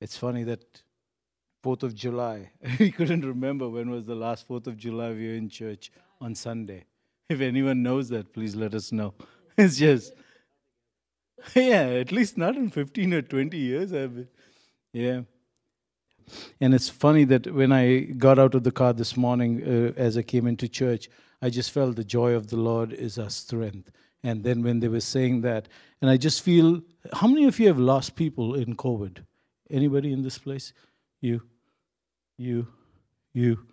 It's funny that 4th of July, we couldn't remember when was the last 4th of July we were in church on Sunday. If anyone knows that, please let us know. It's just, yeah, at least not in 15 or 20 years. I've been, yeah. And it's funny that when I got out of the car this morning uh, as I came into church, I just felt the joy of the Lord is our strength. And then when they were saying that, and I just feel, how many of you have lost people in COVID? Anybody in this place? You? You? You?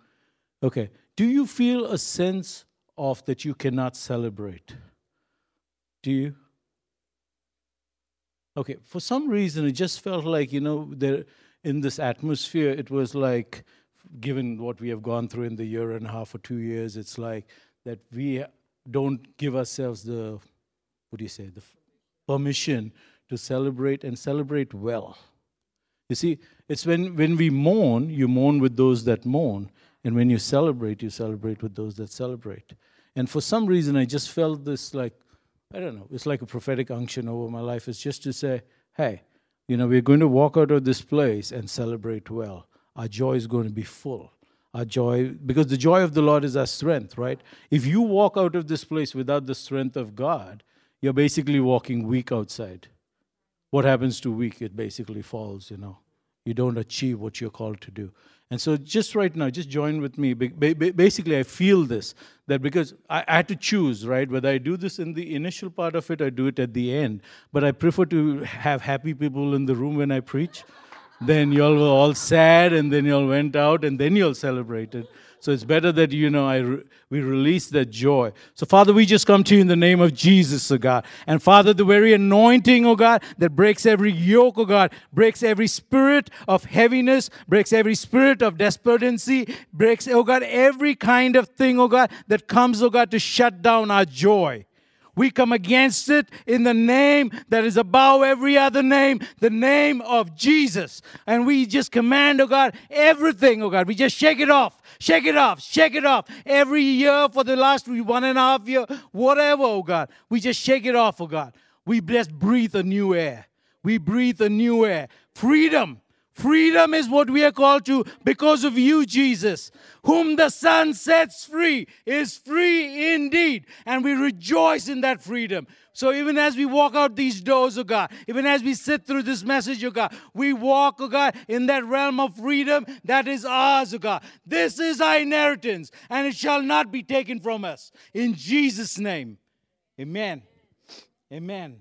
Okay. Do you feel a sense of that you cannot celebrate? Do you? Okay, for some reason, it just felt like, you know, there in this atmosphere, it was like, given what we have gone through in the year and a half or two years, it's like that we don't give ourselves the, what do you say, the permission to celebrate and celebrate well. You see, it's when, when we mourn, you mourn with those that mourn. And when you celebrate, you celebrate with those that celebrate. And for some reason, I just felt this like, I don't know, it's like a prophetic unction over my life. It's just to say, hey, you know, we're going to walk out of this place and celebrate well. Our joy is going to be full. Our joy, because the joy of the Lord is our strength, right? If you walk out of this place without the strength of God, you're basically walking weak outside. What happens to weak? It basically falls, you know. You don't achieve what you're called to do. And so, just right now, just join with me. Basically, I feel this that because I had to choose, right, whether I do this in the initial part of it or do it at the end. But I prefer to have happy people in the room when I preach. then y'all were all sad, and then y'all went out, and then y'all celebrated. So it's better that, you know, I re- we release that joy. So, Father, we just come to you in the name of Jesus, oh God. And Father, the very anointing, oh God, that breaks every yoke, oh God, breaks every spirit of heaviness, breaks every spirit of despondency, breaks, oh God, every kind of thing, oh God, that comes, oh God, to shut down our joy. We come against it in the name that is above every other name, the name of Jesus. And we just command, oh God, everything, oh God. We just shake it off, shake it off, shake it off. Every year for the last one and a half year, whatever, oh God. We just shake it off, oh God. We just breathe a new air. We breathe a new air. Freedom Freedom is what we are called to because of you, Jesus. Whom the Son sets free is free indeed. And we rejoice in that freedom. So even as we walk out these doors, oh God, even as we sit through this message, oh God, we walk, oh God, in that realm of freedom that is ours, oh God. This is our inheritance, and it shall not be taken from us. In Jesus' name. Amen. Amen.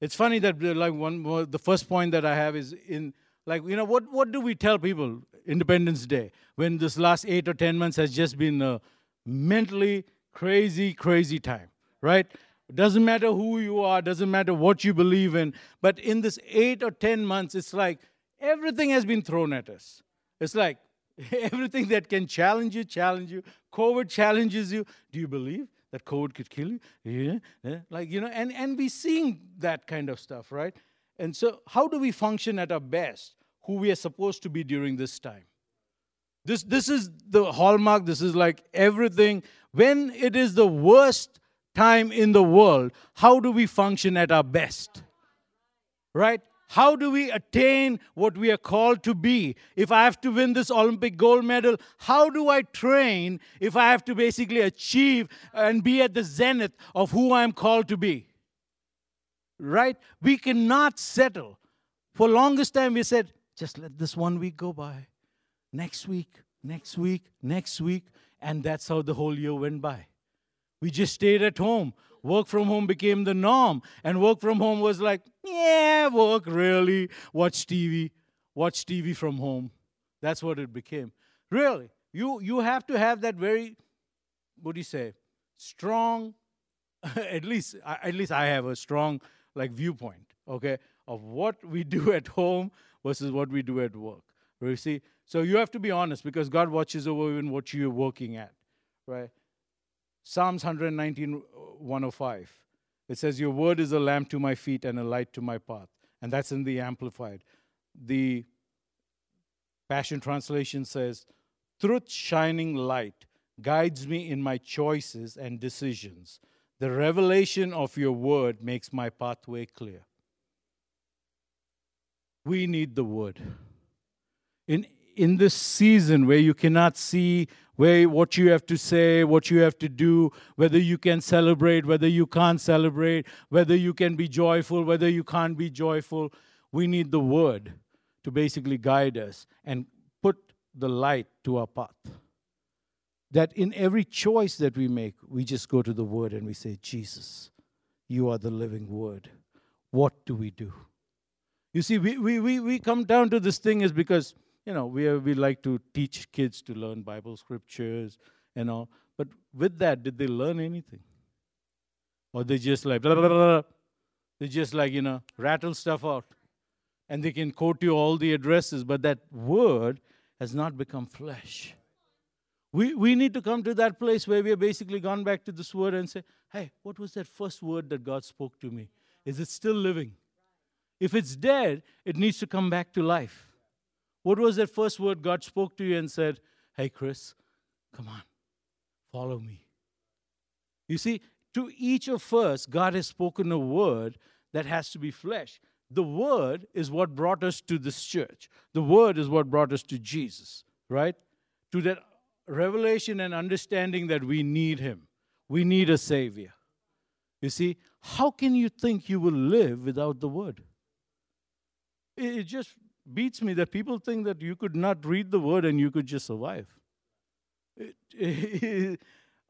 It's funny that like one the first point that I have is in like, you know, what, what do we tell people Independence Day when this last eight or 10 months has just been a mentally crazy, crazy time, right? Doesn't matter who you are, doesn't matter what you believe in, but in this eight or 10 months, it's like everything has been thrown at us. It's like everything that can challenge you, challenge you. COVID challenges you. Do you believe? that COVID could kill you. Yeah, yeah. Like, you know, and, and we seeing that kind of stuff, right? And so, how do we function at our best? who we are supposed to be during this time. This, this is the hallmark, this is like everything. When it is the worst time in the world, how do we function at our best? Right? How do we attain what we are called to be? If I have to win this Olympic gold medal, how do I train if I have to basically achieve and be at the zenith of who I'm called to be? Right? We cannot settle. For longest time we said, just let this one week go by. Next week, next week, next week. And that's how the whole year went by. We just stayed at home. Work from home became the norm. And work from home was like, yeah, work really. Watch TV. Watch TV from home. That's what it became. Really. You, you have to have that very, what do you say, strong, at least, at least I have a strong like viewpoint, okay, of what we do at home versus what we do at work. You see? So you have to be honest because God watches over even what you're working at, right? Psalms 119, uh, 105. It says, Your word is a lamp to my feet and a light to my path. And that's in the Amplified. The Passion Translation says, Truth shining light guides me in my choices and decisions. The revelation of your word makes my pathway clear. We need the word. in in this season where you cannot see where what you have to say, what you have to do, whether you can celebrate, whether you can't celebrate, whether you can be joyful, whether you can't be joyful, we need the word to basically guide us and put the light to our path. That in every choice that we make, we just go to the word and we say, Jesus, you are the living word. What do we do? You see, we, we, we, we come down to this thing is because you know, we, we like to teach kids to learn Bible scriptures and all. But with that, did they learn anything? Or they just like, blah, blah, blah, they just like, you know, rattle stuff out. And they can quote you all the addresses, but that word has not become flesh. We, we need to come to that place where we have basically gone back to this word and say, hey, what was that first word that God spoke to me? Is it still living? If it's dead, it needs to come back to life. What was that first word God spoke to you and said, Hey, Chris, come on, follow me? You see, to each of us, God has spoken a word that has to be flesh. The word is what brought us to this church. The word is what brought us to Jesus, right? To that revelation and understanding that we need Him. We need a Savior. You see, how can you think you will live without the word? It just beats me that people think that you could not read the word and you could just survive.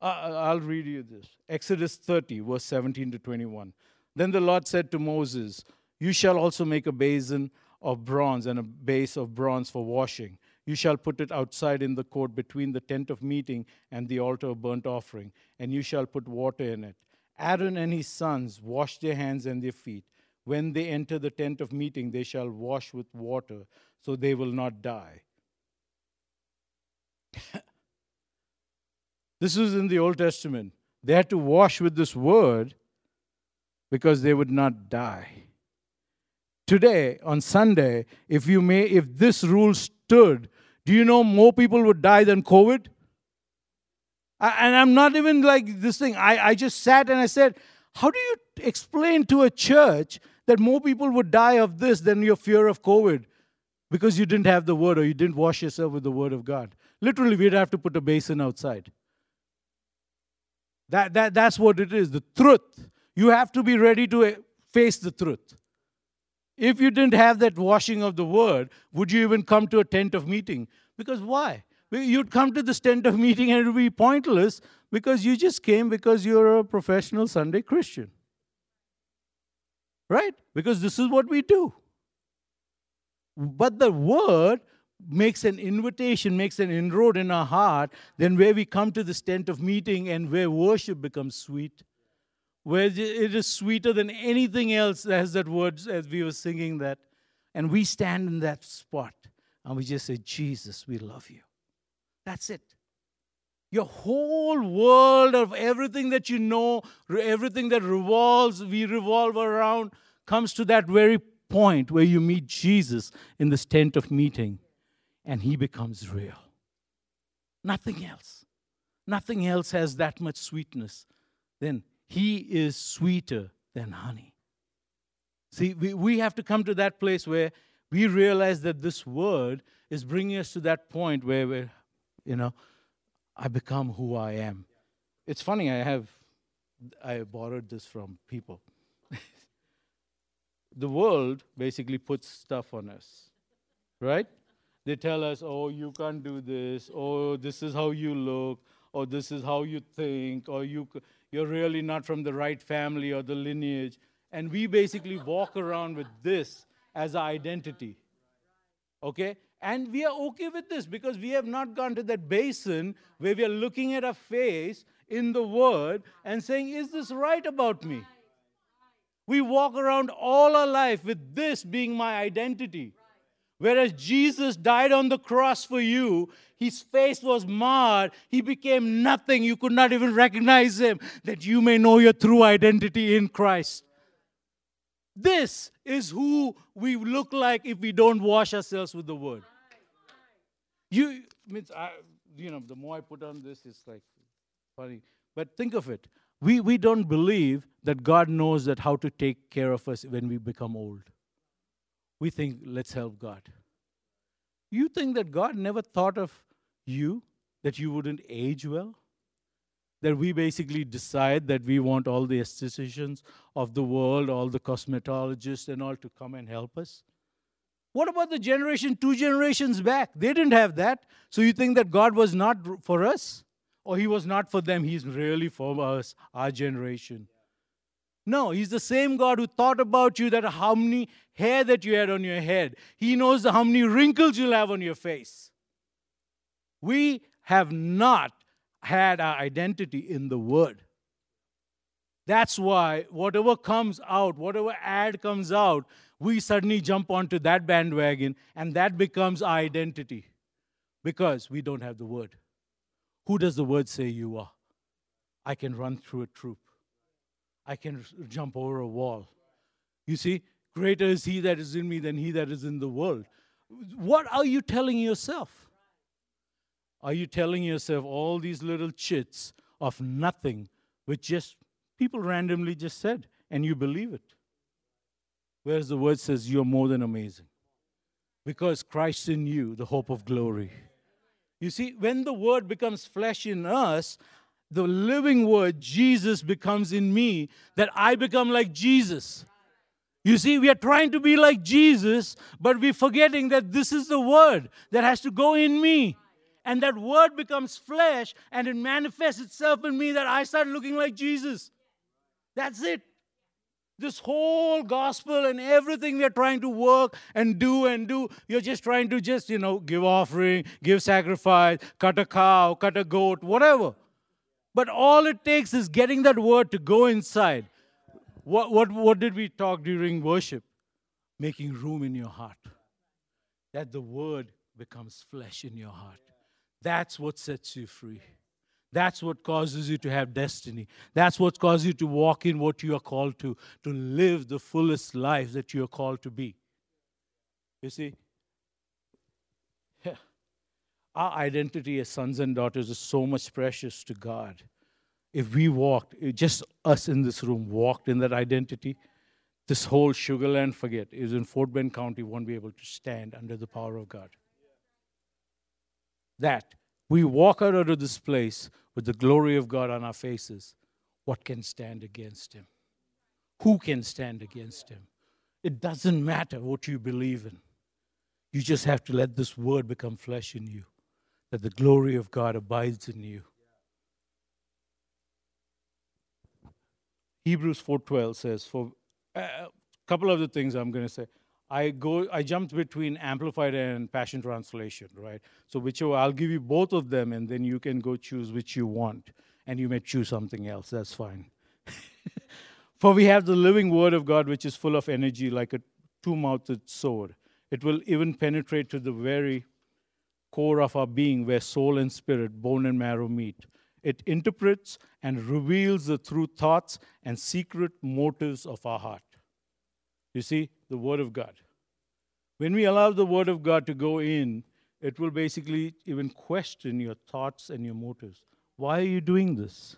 I'll read you this Exodus 30, verse 17 to 21. Then the Lord said to Moses, You shall also make a basin of bronze and a base of bronze for washing. You shall put it outside in the court between the tent of meeting and the altar of burnt offering, and you shall put water in it. Aaron and his sons wash their hands and their feet when they enter the tent of meeting, they shall wash with water, so they will not die. this was in the Old Testament. They had to wash with this word because they would not die. Today, on Sunday, if you may, if this rule do you know more people would die than COVID? I, and I'm not even like this thing. I, I just sat and I said, how do you explain to a church that more people would die of this than your fear of COVID because you didn't have the word or you didn't wash yourself with the word of God? Literally, we'd have to put a basin outside. That, that, that's what it is the truth. You have to be ready to face the truth. If you didn't have that washing of the word, would you even come to a tent of meeting? Because why? You'd come to this tent of meeting and it would be pointless because you just came because you're a professional Sunday Christian. Right? Because this is what we do. But the word makes an invitation, makes an inroad in our heart, then where we come to this tent of meeting and where worship becomes sweet, where it is sweeter than anything else, as that word, as we were singing that. And we stand in that spot and we just say, Jesus, we love you. That's it. Your whole world of everything that you know, everything that revolves, we revolve around, comes to that very point where you meet Jesus in this tent of meeting and he becomes real. Nothing else. Nothing else has that much sweetness. Then he is sweeter than honey. See, we, we have to come to that place where we realize that this word is bringing us to that point where we're, you know, I become who I am. It's funny, I have, I borrowed this from people. the world basically puts stuff on us, right? They tell us, oh, you can't do this, oh, this is how you look, or this is how you think, or you, you're really not from the right family or the lineage. And we basically walk around with this as our identity. Okay? And we are okay with this because we have not gone to that basin where we are looking at our face in the Word and saying, Is this right about me? We walk around all our life with this being my identity. Whereas Jesus died on the cross for you, his face was marred. He became nothing. You could not even recognize him, that you may know your true identity in Christ. This is who we look like if we don't wash ourselves with the word. You means I, you know, the more I put on this, it's like funny. But think of it. We we don't believe that God knows that how to take care of us when we become old. We think, let's help God. You think that God never thought of you, that you wouldn't age well? That we basically decide that we want all the estheticians of the world, all the cosmetologists, and all to come and help us? What about the generation two generations back? They didn't have that. So you think that God was not for us? Or he was not for them? He's really for us, our generation. No, he's the same God who thought about you that how many hair that you had on your head. He knows how many wrinkles you'll have on your face. We have not had our identity in the Word. That's why whatever comes out, whatever ad comes out, we suddenly jump onto that bandwagon and that becomes our identity because we don't have the word. Who does the word say you are? I can run through a troop, I can jump over a wall. You see, greater is he that is in me than he that is in the world. What are you telling yourself? Are you telling yourself all these little chits of nothing, which just people randomly just said, and you believe it? Whereas the word says, You're more than amazing. Because Christ in you, the hope of glory. You see, when the word becomes flesh in us, the living word, Jesus, becomes in me, that I become like Jesus. You see, we are trying to be like Jesus, but we're forgetting that this is the word that has to go in me. And that word becomes flesh and it manifests itself in me that I start looking like Jesus. That's it this whole gospel and everything we're trying to work and do and do you're just trying to just you know give offering give sacrifice cut a cow cut a goat whatever but all it takes is getting that word to go inside. What what what did we talk during worship? Making room in your heart. That the word becomes flesh in your heart. That's what sets you free. That's what causes you to have destiny. That's what causes you to walk in what you are called to, to live the fullest life that you are called to be. You see, our identity as sons and daughters is so much precious to God. If we walked, eh, just us in this room walked in that identity, this whole Sugar Land, forget, is in Fort Bend County, won't be able to stand under the power of God. That we walk out of this place with the glory of God on our faces, what can stand against him? Who can stand against him? It doesn't matter what you believe in. You just have to let this word become flesh in you, that the glory of God abides in you. Hebrews 4:12 says for a uh, couple of the things I'm going to say. I go I jumped between amplified and passion translation, right? So whichever I'll give you both of them and then you can go choose which you want and you may choose something else. That's fine. For we have the living word of God which is full of energy like a two-mouthed sword. It will even penetrate to the very core of our being where soul and spirit, bone and marrow meet. It interprets and reveals the true thoughts and secret motives of our heart. You see, the Word of God. When we allow the Word of God to go in, it will basically even question your thoughts and your motives. Why are you doing this?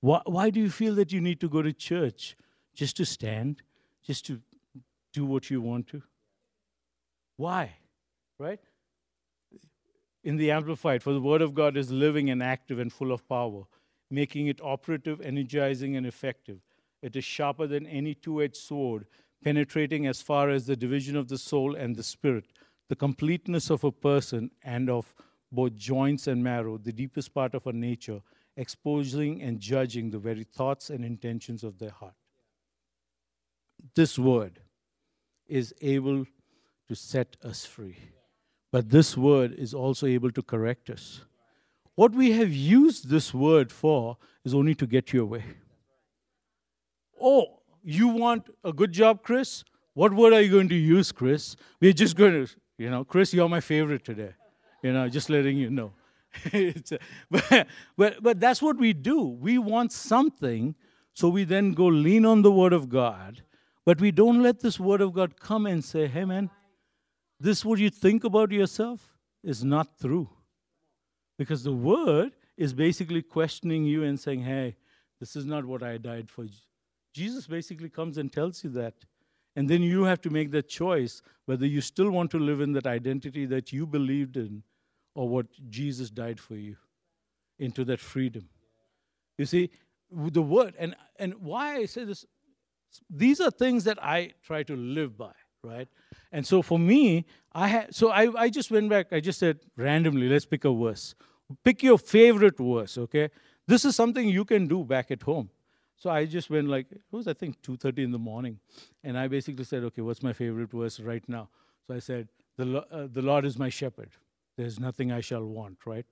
Why, why do you feel that you need to go to church? Just to stand? Just to do what you want to? Why? Right? In the Amplified, for the Word of God is living and active and full of power, making it operative, energizing, and effective. It is sharper than any two edged sword, penetrating as far as the division of the soul and the spirit, the completeness of a person and of both joints and marrow, the deepest part of a nature, exposing and judging the very thoughts and intentions of their heart. This word is able to set us free, but this word is also able to correct us. What we have used this word for is only to get you away. Oh, you want a good job, Chris? What word are you going to use, Chris? We're just going to, you know, Chris, you're my favorite today. You know, just letting you know. a, but, but, but that's what we do. We want something, so we then go lean on the Word of God, but we don't let this Word of God come and say, hey, man, this what you think about yourself is not true. Because the Word is basically questioning you and saying, hey, this is not what I died for Jesus basically comes and tells you that. And then you have to make that choice whether you still want to live in that identity that you believed in or what Jesus died for you into that freedom. You see, the word, and, and why I say this, these are things that I try to live by, right? And so for me, I had, so I, I just went back, I just said randomly, let's pick a verse. Pick your favorite verse, okay? This is something you can do back at home. So I just went like, it was I think 2.30 in the morning. And I basically said, okay, what's my favorite verse right now? So I said, the, uh, the Lord is my shepherd. There's nothing I shall want, right?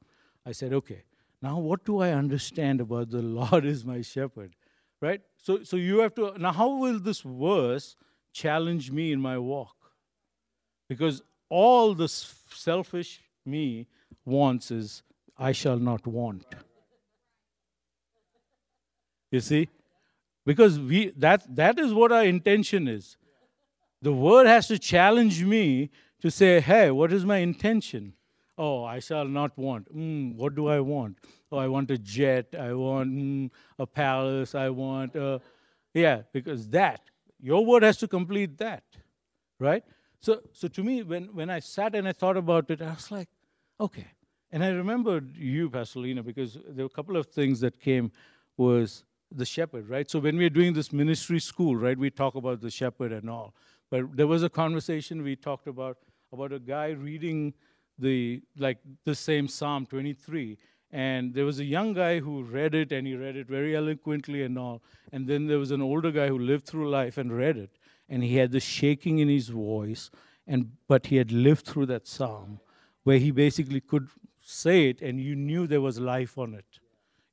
I said, okay, now what do I understand about the Lord is my shepherd, right? So, so you have to, now how will this verse challenge me in my walk? Because all this selfish me wants is, I shall not want. You see? Because we that that is what our intention is. The word has to challenge me to say, hey, what is my intention? Oh, I shall not want. Mm, what do I want? Oh, I want a jet. I want mm, a palace. I want, a, yeah, because that, your word has to complete that, right? So, so to me, when, when I sat and I thought about it, I was like, okay. And I remembered you, Pastor because there were a couple of things that came was the shepherd, right? So when we are doing this ministry school, right, we talk about the shepherd and all. But there was a conversation we talked about about a guy reading the like the same Psalm 23, and there was a young guy who read it and he read it very eloquently and all. And then there was an older guy who lived through life and read it, and he had the shaking in his voice, and but he had lived through that psalm where he basically could say it and you knew there was life on it.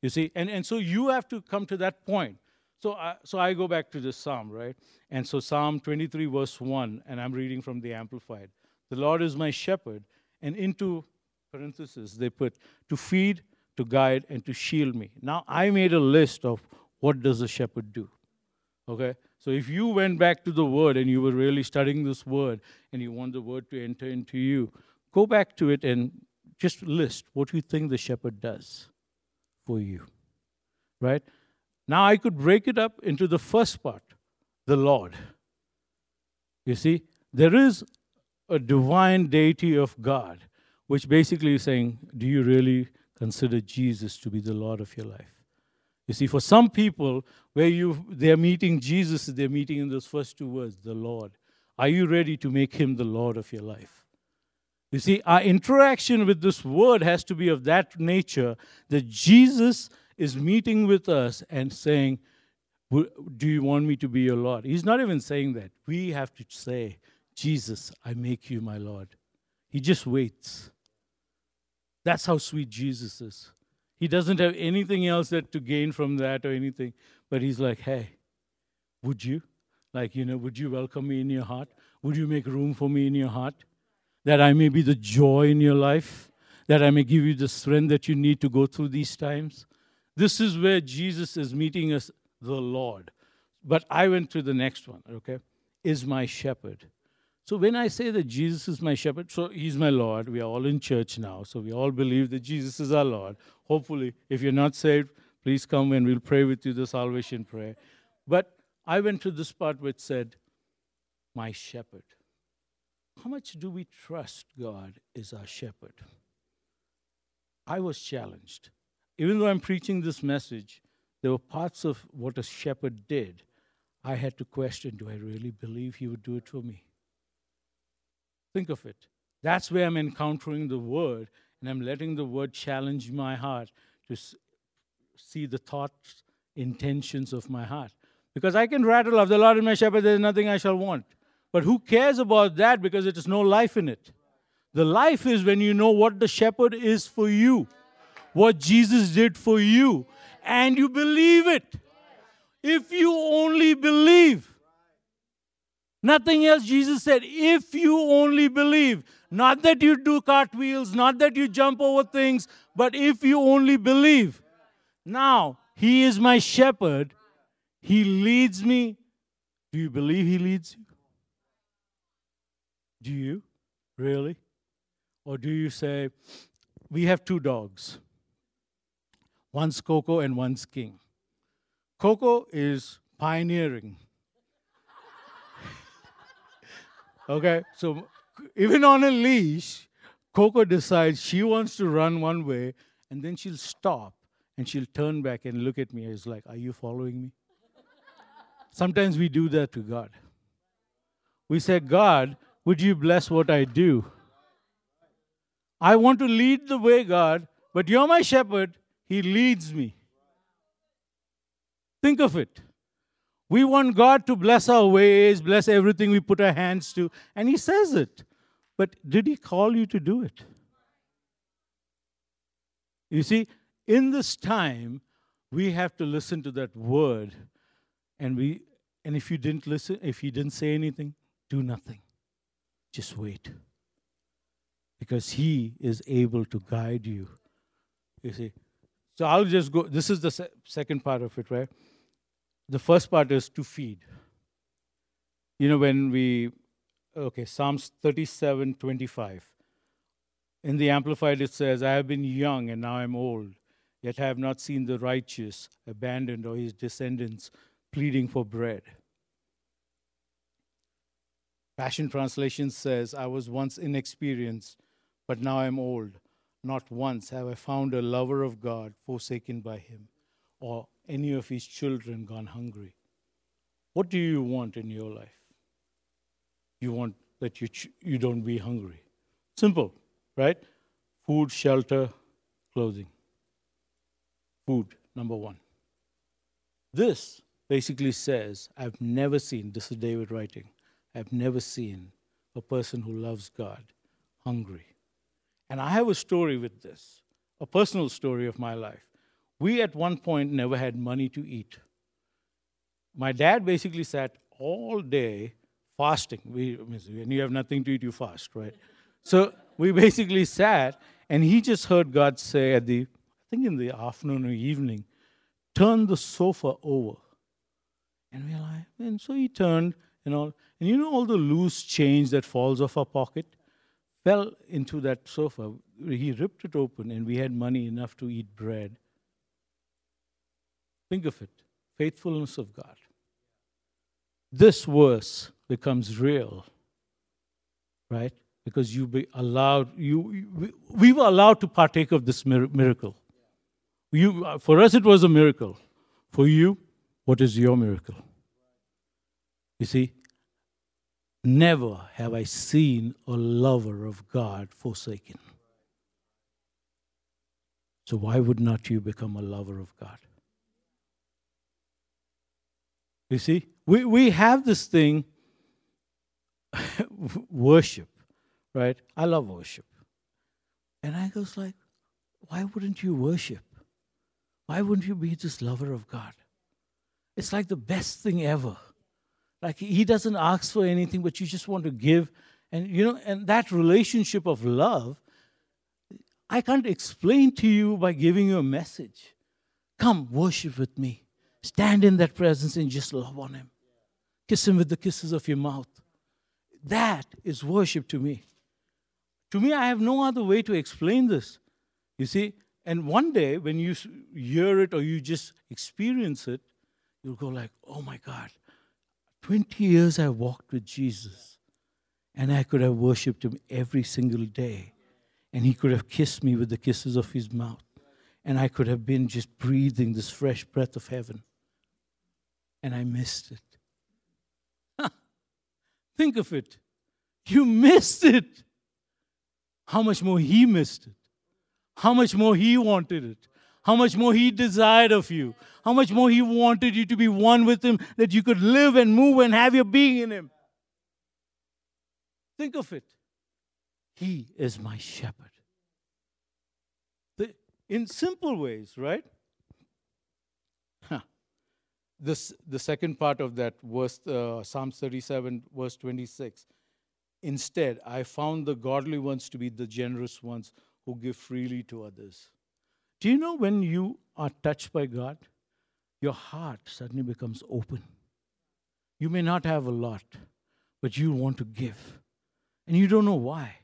You see, and, and so you have to come to that point. So I, so I go back to this psalm, right? And so Psalm 23, verse 1, and I'm reading from the Amplified. The Lord is my shepherd, and into parenthesis they put to feed, to guide, and to shield me. Now I made a list of what does a shepherd do. Okay? So if you went back to the word and you were really studying this word and you want the word to enter into you, go back to it and just list what you think the shepherd does for you. Right? Now I could break it up into the first part, the Lord. You see, there is a divine deity of God, which basically is saying, Do you really consider Jesus to be the Lord of your life? You see, for some people, where you they're meeting Jesus, they're meeting in those first two words, the Lord. Are you ready to make him the Lord of your life? You see, our interaction with this word has to be of that nature that Jesus is meeting with us and saying, Do you want me to be your Lord? He's not even saying that. We have to say, Jesus, I make you my Lord. He just waits. That's how sweet Jesus is. He doesn't have anything else that to gain from that or anything, but he's like, hey, would you? Like, you know, would you welcome me in your heart? Would you make room for me in your heart? That I may be the joy in your life? That I may give you the strength that you need to go through these times? This is where Jesus is meeting us, the Lord. But I went to the next one, okay? Is my shepherd. So when I say that Jesus is my shepherd, so he's my Lord. We are all in church now, so we all believe that Jesus is our Lord. Hopefully, if you're not saved, please come and we'll pray with you the salvation prayer. But I went to this part which said, My shepherd. How much do we trust God is our shepherd? I was challenged. Even though I'm preaching this message, there were parts of what a shepherd did. I had to question do I really believe he would do it for me? Think of it. That's where I'm encountering the word, and I'm letting the word challenge my heart to see the thoughts, intentions of my heart. Because I can rattle off the Lord is my shepherd, there is nothing I shall want. But who cares about that because it is no life in it? The life is when you know what the shepherd is for you, what Jesus did for you, and you believe it. If you only believe, Nothing else, Jesus said, if you only believe. Not that you do cartwheels, not that you jump over things, but if you only believe. Now, He is my shepherd. He leads me. Do you believe He leads you? Do you? Really? Or do you say, we have two dogs. One's Coco and one's King. Coco is pioneering Okay, so even on a leash, Coco decides she wants to run one way, and then she'll stop and she'll turn back and look at me. It's like, Are you following me? Sometimes we do that to God. We say, God, would you bless what I do? I want to lead the way, God, but you're my shepherd. He leads me. Think of it. We want God to bless our ways, bless everything we put our hands to, and He says it. But did He call you to do it? You see, in this time, we have to listen to that word, and we and if you didn't listen, if He didn't say anything, do nothing. Just wait. Because He is able to guide you. You see. So I'll just go. This is the se- second part of it, right? The first part is to feed. You know, when we, okay, Psalms 37 25. In the Amplified, it says, I have been young and now I'm old, yet I have not seen the righteous abandoned or his descendants pleading for bread. Passion Translation says, I was once inexperienced, but now I'm old. Not once have I found a lover of God forsaken by him, or any of his children gone hungry. What do you want in your life? You want that you, ch- you don't be hungry. Simple, right? Food, shelter, clothing. Food, number one. This basically says, I've never seen, this is David writing, I've never seen a person who loves God hungry. And I have a story with this, a personal story of my life. We at one point never had money to eat. My dad basically sat all day fasting. We, when you have nothing to eat, you fast, right? So we basically sat, and he just heard God say at the, I think in the afternoon or evening, turn the sofa over. And we're like, and so he turned and all. And you know all the loose change that falls off our pocket? Fell into that sofa. He ripped it open, and we had money enough to eat bread Think of it faithfulness of God. This verse becomes real, right? Because you be allowed, you, we were allowed to partake of this miracle. You, uh, for us, it was a miracle. For you, what is your miracle? You see, never have I seen a lover of God forsaken. So, why would not you become a lover of God? You see, we, we have this thing, worship, right? I love worship. And I goes like, why wouldn't you worship? Why wouldn't you be this lover of God? It's like the best thing ever. Like he doesn't ask for anything, but you just want to give. And you know, and that relationship of love, I can't explain to you by giving you a message. Come worship with me. Stand in that presence and just love on Him. Kiss Him with the kisses of your mouth. That is worship to me. To me, I have no other way to explain this. You see, and one day when you hear it or you just experience it, you'll go like, "Oh my God, 20 years I walked with Jesus, and I could have worshipped Him every single day, and He could have kissed me with the kisses of His mouth, and I could have been just breathing this fresh breath of heaven." And I missed it. Think of it. You missed it. How much more He missed it? How much more He wanted it? How much more He desired of you? How much more He wanted you to be one with Him, that you could live and move and have your being in Him? Think of it. He is my shepherd. The, in simple ways, right? This, the second part of that verse, uh, Psalm 37, verse 26. Instead, I found the godly ones to be the generous ones who give freely to others. Do you know when you are touched by God, your heart suddenly becomes open? You may not have a lot, but you want to give. And you don't know why.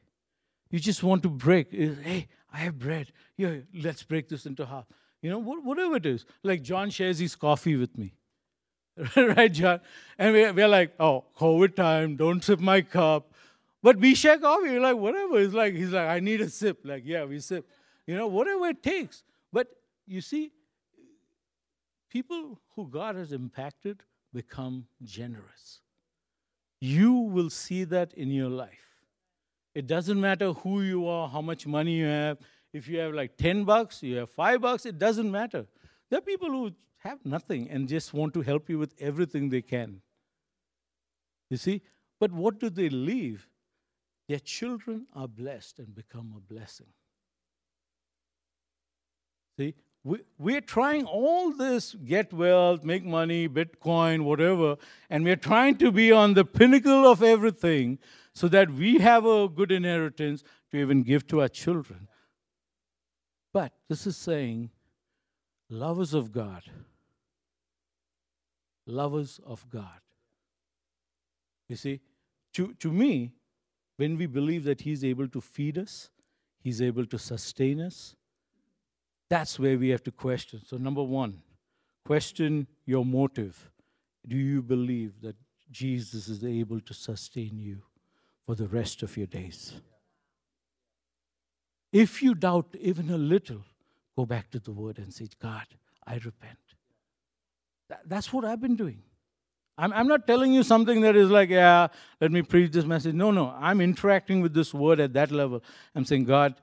You just want to break. Hey, I have bread. Here, let's break this into half. You know, whatever it is. Like John shares his coffee with me. right, John? And we, we're like, oh, COVID time, don't sip my cup. But we share coffee, you're like, whatever. It's like, he's like, I need a sip. Like, yeah, we sip. You know, whatever it takes. But you see, people who God has impacted become generous. You will see that in your life. It doesn't matter who you are, how much money you have. If you have like 10 bucks, you have 5 bucks, it doesn't matter. There are people who have nothing and just want to help you with everything they can. You see? But what do they leave? Their children are blessed and become a blessing. See? We, we're trying all this get wealth, make money, Bitcoin, whatever, and we're trying to be on the pinnacle of everything so that we have a good inheritance to even give to our children. But this is saying, lovers of God, lovers of God. You see, to, to me, when we believe that He's able to feed us, He's able to sustain us, that's where we have to question. So, number one, question your motive. Do you believe that Jesus is able to sustain you for the rest of your days? If you doubt even a little, go back to the word and say, God, I repent. that's what I've been doing. I'm, I'm not telling you something that is like, yeah, let me preach this message. No, no. I'm interacting with this word at that level. I'm saying, God,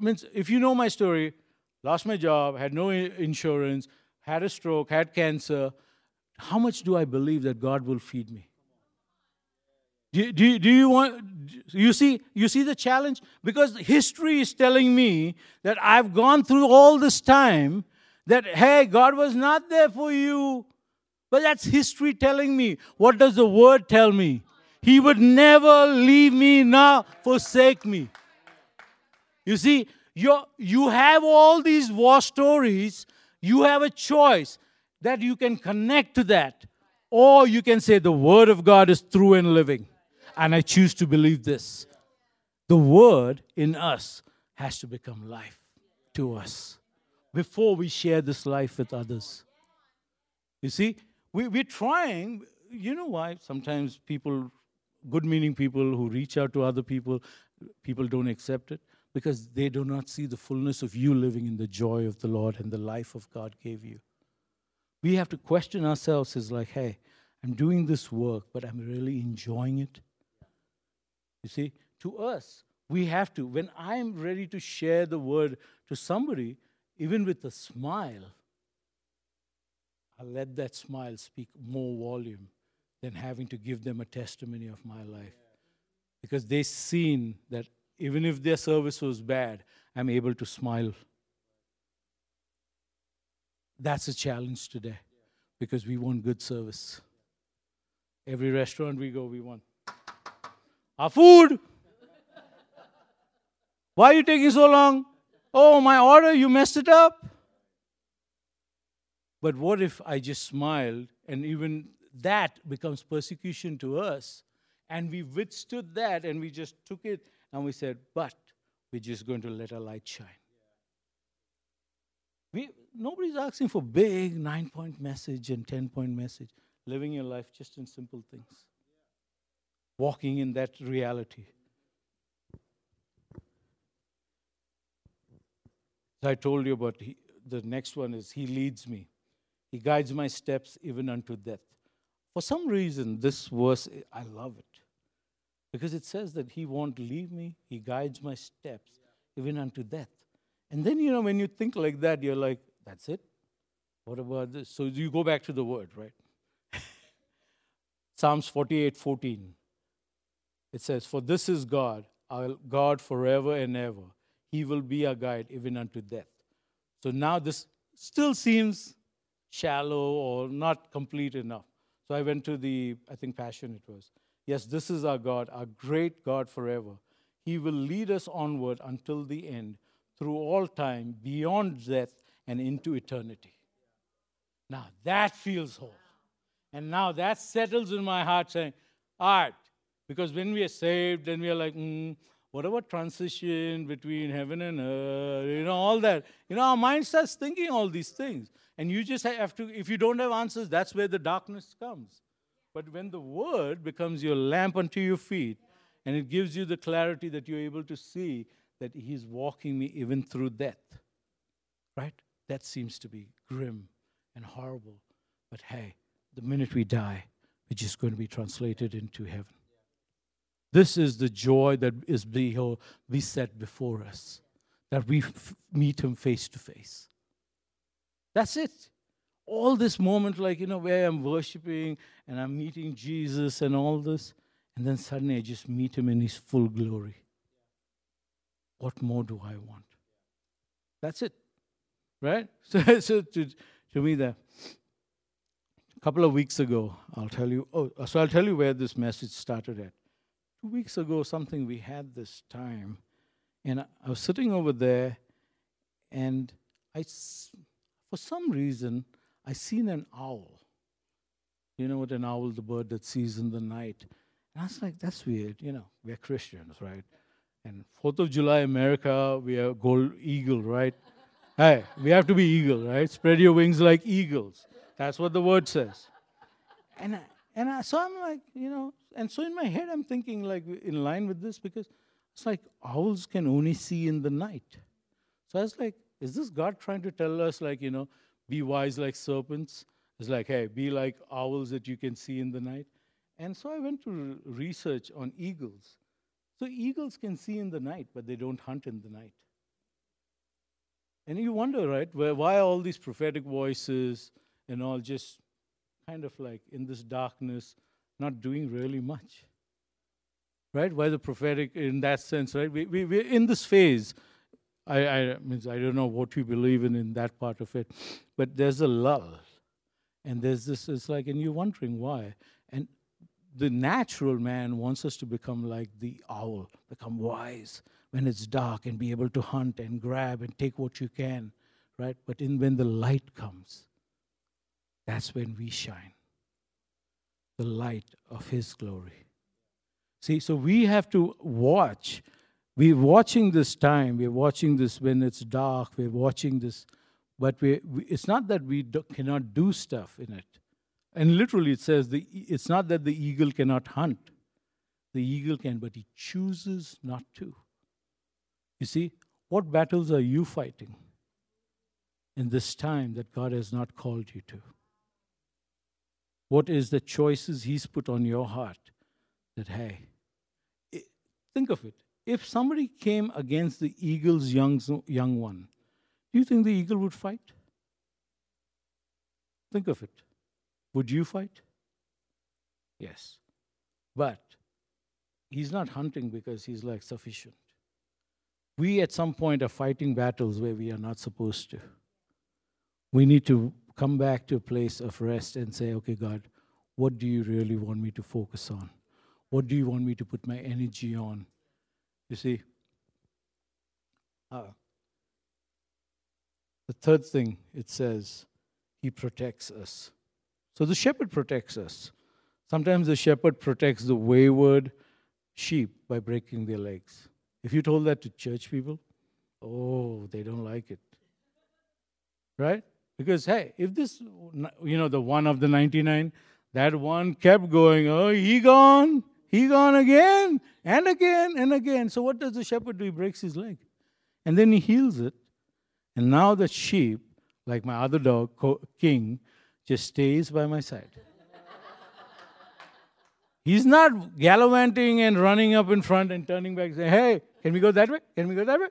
means if you know my story, lost my job, had no insurance, had a stroke, had cancer, how much do I believe that God will feed me? Do, do, do you want you see you see the challenge? Because history is telling me that I've gone through all this time that hey God was not there for you. But that's history telling me. What does the word tell me? He would never leave me nor forsake me. You see you you have all these war stories. You have a choice that you can connect to that or you can say the word of God is true and living and I choose to believe this. The word in us has to become life to us before we share this life with others. You see, we, we're trying, you know why? Sometimes people, good meaning people who reach out to other people, people don't accept it because they do not see the fullness of you living in the joy of the Lord and the life of God gave you. We have to question ourselves is like, hey, I'm doing this work, but I'm really enjoying it. You see, to us, we have to. When I'm ready to share the word to somebody, even with a smile, I'll let that smile speak more volume than having to give them a testimony of my life. Because they've seen that even if their service was bad, I'm able to smile. That's a challenge today because we want good service. Every restaurant we go, we want our food. Why are you taking so long? Oh, my order, you messed it up. But what if I just smiled and even that becomes persecution to us? And we withstood that and we just took it and we said, but we're just going to let our light shine. We, nobody's asking for big nine point message and 10 point message. Living your life just in simple things walking in that reality. As I told you about he, the next one is He leads me. He guides my steps even unto death. For some reason, this verse, I love it. Because it says that He won't leave me, He guides my steps even unto death. And then, you know, when you think like that, you're like, that's it? What about this? So you go back to the word, right? Psalms 48 14. It says, For this is God, our God forever and ever. He will be our guide even unto death. So now this still seems shallow or not complete enough. So I went to the, I think, Passion it was. Yes, this is our God, our great God forever. He will lead us onward until the end, through all time, beyond death, and into eternity. Now that feels whole. And now that settles in my heart saying, all right, because when we are saved, then we are like, mm, what about transition between heaven and earth? You know, all that. You know, our mind starts thinking all these things. And you just have to, if you don't have answers, that's where the darkness comes. But when the word becomes your lamp unto your feet And it gives you the clarity that you're able to see that He's walking me even through death. Right? That seems to be grim and horrible. But hey, the minute we die, we're just going to be translated into heaven. This is the joy that is be, be set before us, that we f- meet Him face to face. That's it. All this moment, like, you know, where I'm worshiping and I'm meeting Jesus and all this, and then suddenly I just meet Him in His full glory. What more do I want? That's it. Right? So, so to, to me, that a couple of weeks ago, I'll tell you, oh, so I'll tell you where this message started at. Two weeks ago, something we had this time, and I was sitting over there, and I, for some reason, I seen an owl. You know what an owl, the bird that sees in the night. And I was like, that's weird. You know, we're Christians, right? And Fourth of July, America, we are gold eagle, right? hey, we have to be eagle, right? Spread your wings like eagles. That's what the word says. And I, and I, so I'm like, you know, and so in my head I'm thinking like in line with this because it's like owls can only see in the night. So I was like, is this God trying to tell us like, you know, be wise like serpents? It's like, hey, be like owls that you can see in the night. And so I went to research on eagles. So eagles can see in the night, but they don't hunt in the night. And you wonder, right, where, why all these prophetic voices and all just kind of like in this darkness, not doing really much? Right? Why the prophetic in that sense, right? We, we, we're in this phase. I, I, means I don't know what you believe in in that part of it, but there's a lull. And there's this, it's like, and you're wondering why. And the natural man wants us to become like the owl, become wise when it's dark and be able to hunt and grab and take what you can, right? But in when the light comes, that's when we shine. The light of his glory. See, so we have to watch. We're watching this time. We're watching this when it's dark. We're watching this, but we, we it's not that we do, cannot do stuff in it. And literally, it says the, it's not that the eagle cannot hunt. The eagle can, but he chooses not to. You see, what battles are you fighting in this time that God has not called you to? What is the choices He's put on your heart that, hey, think of it. If somebody came against the eagle's young, young one, do you think the eagle would fight? Think of it. Would you fight? Yes. But he's not hunting because he's like sufficient. We at some point are fighting battles where we are not supposed to. We need to come back to a place of rest and say, okay, God, what do you really want me to focus on? What do you want me to put my energy on? You see? Uh, the third thing it says, He protects us. So the shepherd protects us. Sometimes the shepherd protects the wayward sheep by breaking their legs. If you told that to church people, oh, they don't like it. Right? Because, hey, if this, you know, the one of the 99, that one kept going, oh, he gone, he gone again, and again, and again. So what does the shepherd do? He breaks his leg. And then he heals it. And now the sheep, like my other dog, King, just stays by my side. He's not gallivanting and running up in front and turning back saying, Hey, can we go that way? Can we go that way?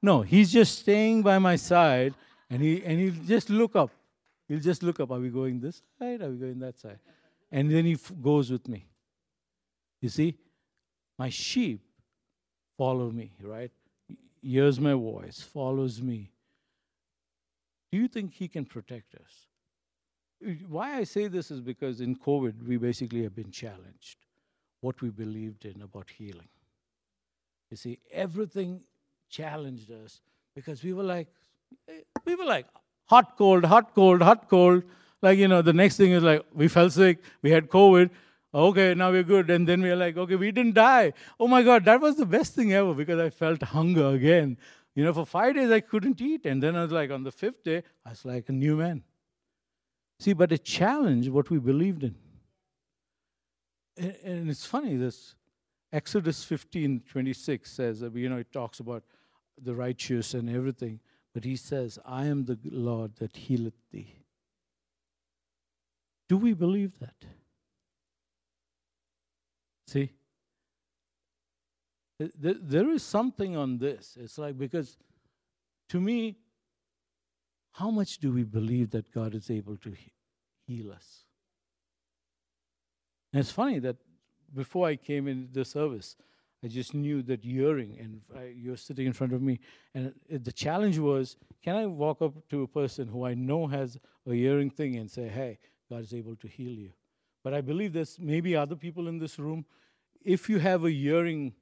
No, he's just staying by my side and he and he'll just look up. He'll just look up. Are we going this side? Are we going that side? And then he f- goes with me. You see, my sheep follow me, right? Hears my voice, follows me. Do you think he can protect us? Why I say this is because in COVID, we basically have been challenged what we believed in about healing. You see, everything challenged us because we were like, we were like, hot, cold, hot, cold, hot, cold. Like, you know, the next thing is like, we fell sick, we had COVID. Okay, now we're good. And then we're like, okay, we didn't die. Oh my God, that was the best thing ever because I felt hunger again. You know, for five days I couldn't eat. And then I was like, on the fifth day, I was like a new man. See, but it challenged what we believed in. And it's funny, this Exodus 15 26 says, you know, it talks about the righteous and everything, but he says, I am the Lord that healeth thee. Do we believe that? See? There is something on this. It's like, because to me, how much do we believe that God is able to heal us? And it's funny that before I came into the service, I just knew that hearing, and I, you're sitting in front of me. And it, the challenge was can I walk up to a person who I know has a hearing thing and say, hey, God is able to heal you? But I believe there's maybe other people in this room. If you have a hearing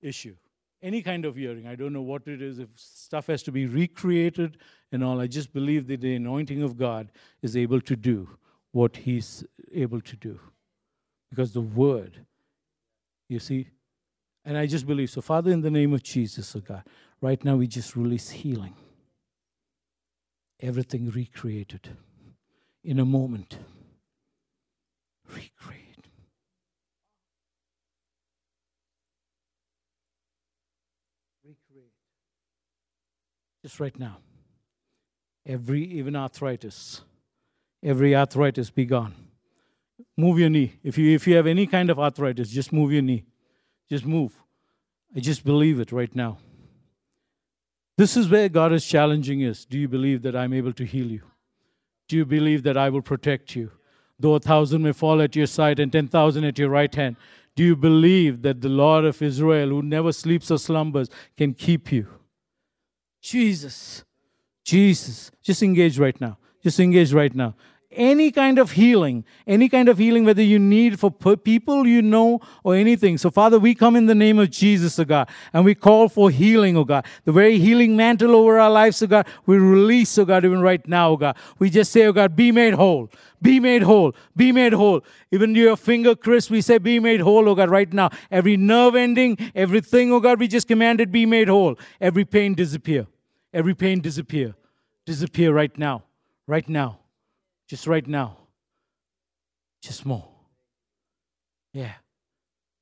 issue, any kind of hearing, I don't know what it is, if stuff has to be recreated and all, I just believe that the anointing of God is able to do what He's able to do. Because the Word, you see, and I just believe. So, Father, in the name of Jesus, oh God, right now we just release healing. Everything recreated in a moment. Recreate. Recreate. Just right now. Every, even arthritis, every arthritis be gone. Move your knee. If you, if you have any kind of arthritis, just move your knee. Just move. I just believe it right now. This is where God is challenging us. Do you believe that I'm able to heal you? Do you believe that I will protect you? Though a thousand may fall at your side and ten thousand at your right hand, do you believe that the Lord of Israel, who never sleeps or slumbers, can keep you? Jesus, Jesus, just engage right now. Just engage right now any kind of healing, any kind of healing, whether you need for people you know or anything. So, Father, we come in the name of Jesus, oh God, and we call for healing, oh God. The very healing mantle over our lives, oh God, we release, oh God, even right now, oh God. We just say, oh God, be made whole. Be made whole. Be made whole. Even your finger, Chris, we say, be made whole, oh God, right now. Every nerve ending, everything, oh God, we just commanded, be made whole. Every pain disappear. Every pain disappear. Disappear right now. Right now just right now. Just more. Yeah.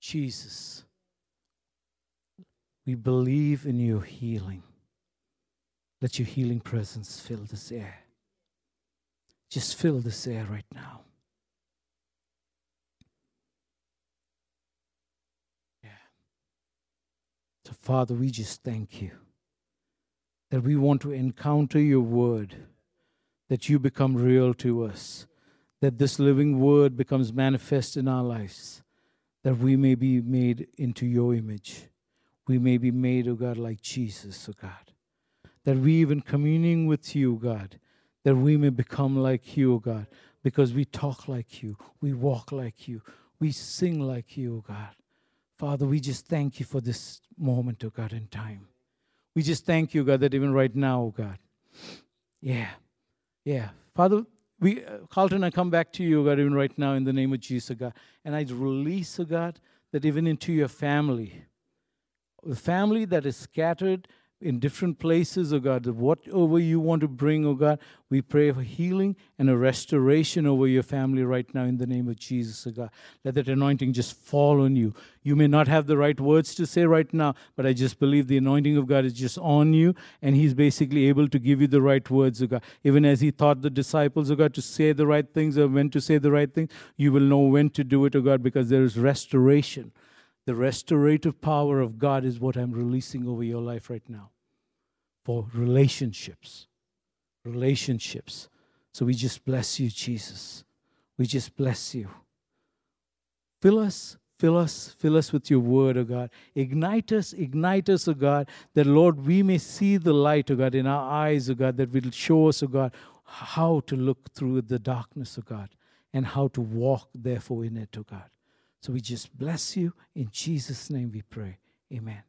Jesus. We believe in your healing. Let your healing presence fill this air. Just fill this air right now. Yeah. So, Father, we just thank you that we want to encounter your word that you become real to us, that this living word becomes manifest in our lives, that we may be made into your image. We may be made, O oh God, like Jesus, O oh God. That we even communing with you, God, that we may become like you, O oh God, because we talk like you, we walk like you, we sing like you, O God. Father, we just thank you for this moment, O God, in time. We just thank you, God, that even right now, O God. Yeah. Yeah. Father, we, uh, Carlton, I come back to you, God, even right now in the name of Jesus, God. And I release, oh God, that even into your family, the family that is scattered in different places, oh God, whatever you want to bring, oh God, we pray for healing and a restoration over your family right now in the name of Jesus, oh God. Let that anointing just fall on you. You may not have the right words to say right now, but I just believe the anointing of God is just on you, and He's basically able to give you the right words, oh God. Even as He taught the disciples, oh God, to say the right things or when to say the right things, you will know when to do it, oh God, because there is restoration. The restorative power of God is what I'm releasing over your life right now for relationships. Relationships. So we just bless you, Jesus. We just bless you. Fill us, fill us, fill us with your word, O oh God. Ignite us, ignite us, O oh God, that, Lord, we may see the light, O oh God, in our eyes, O God, that will show us, O God, how to look through the darkness, O God, and how to walk, therefore, in it, O God. So we just bless you. In Jesus' name we pray. Amen.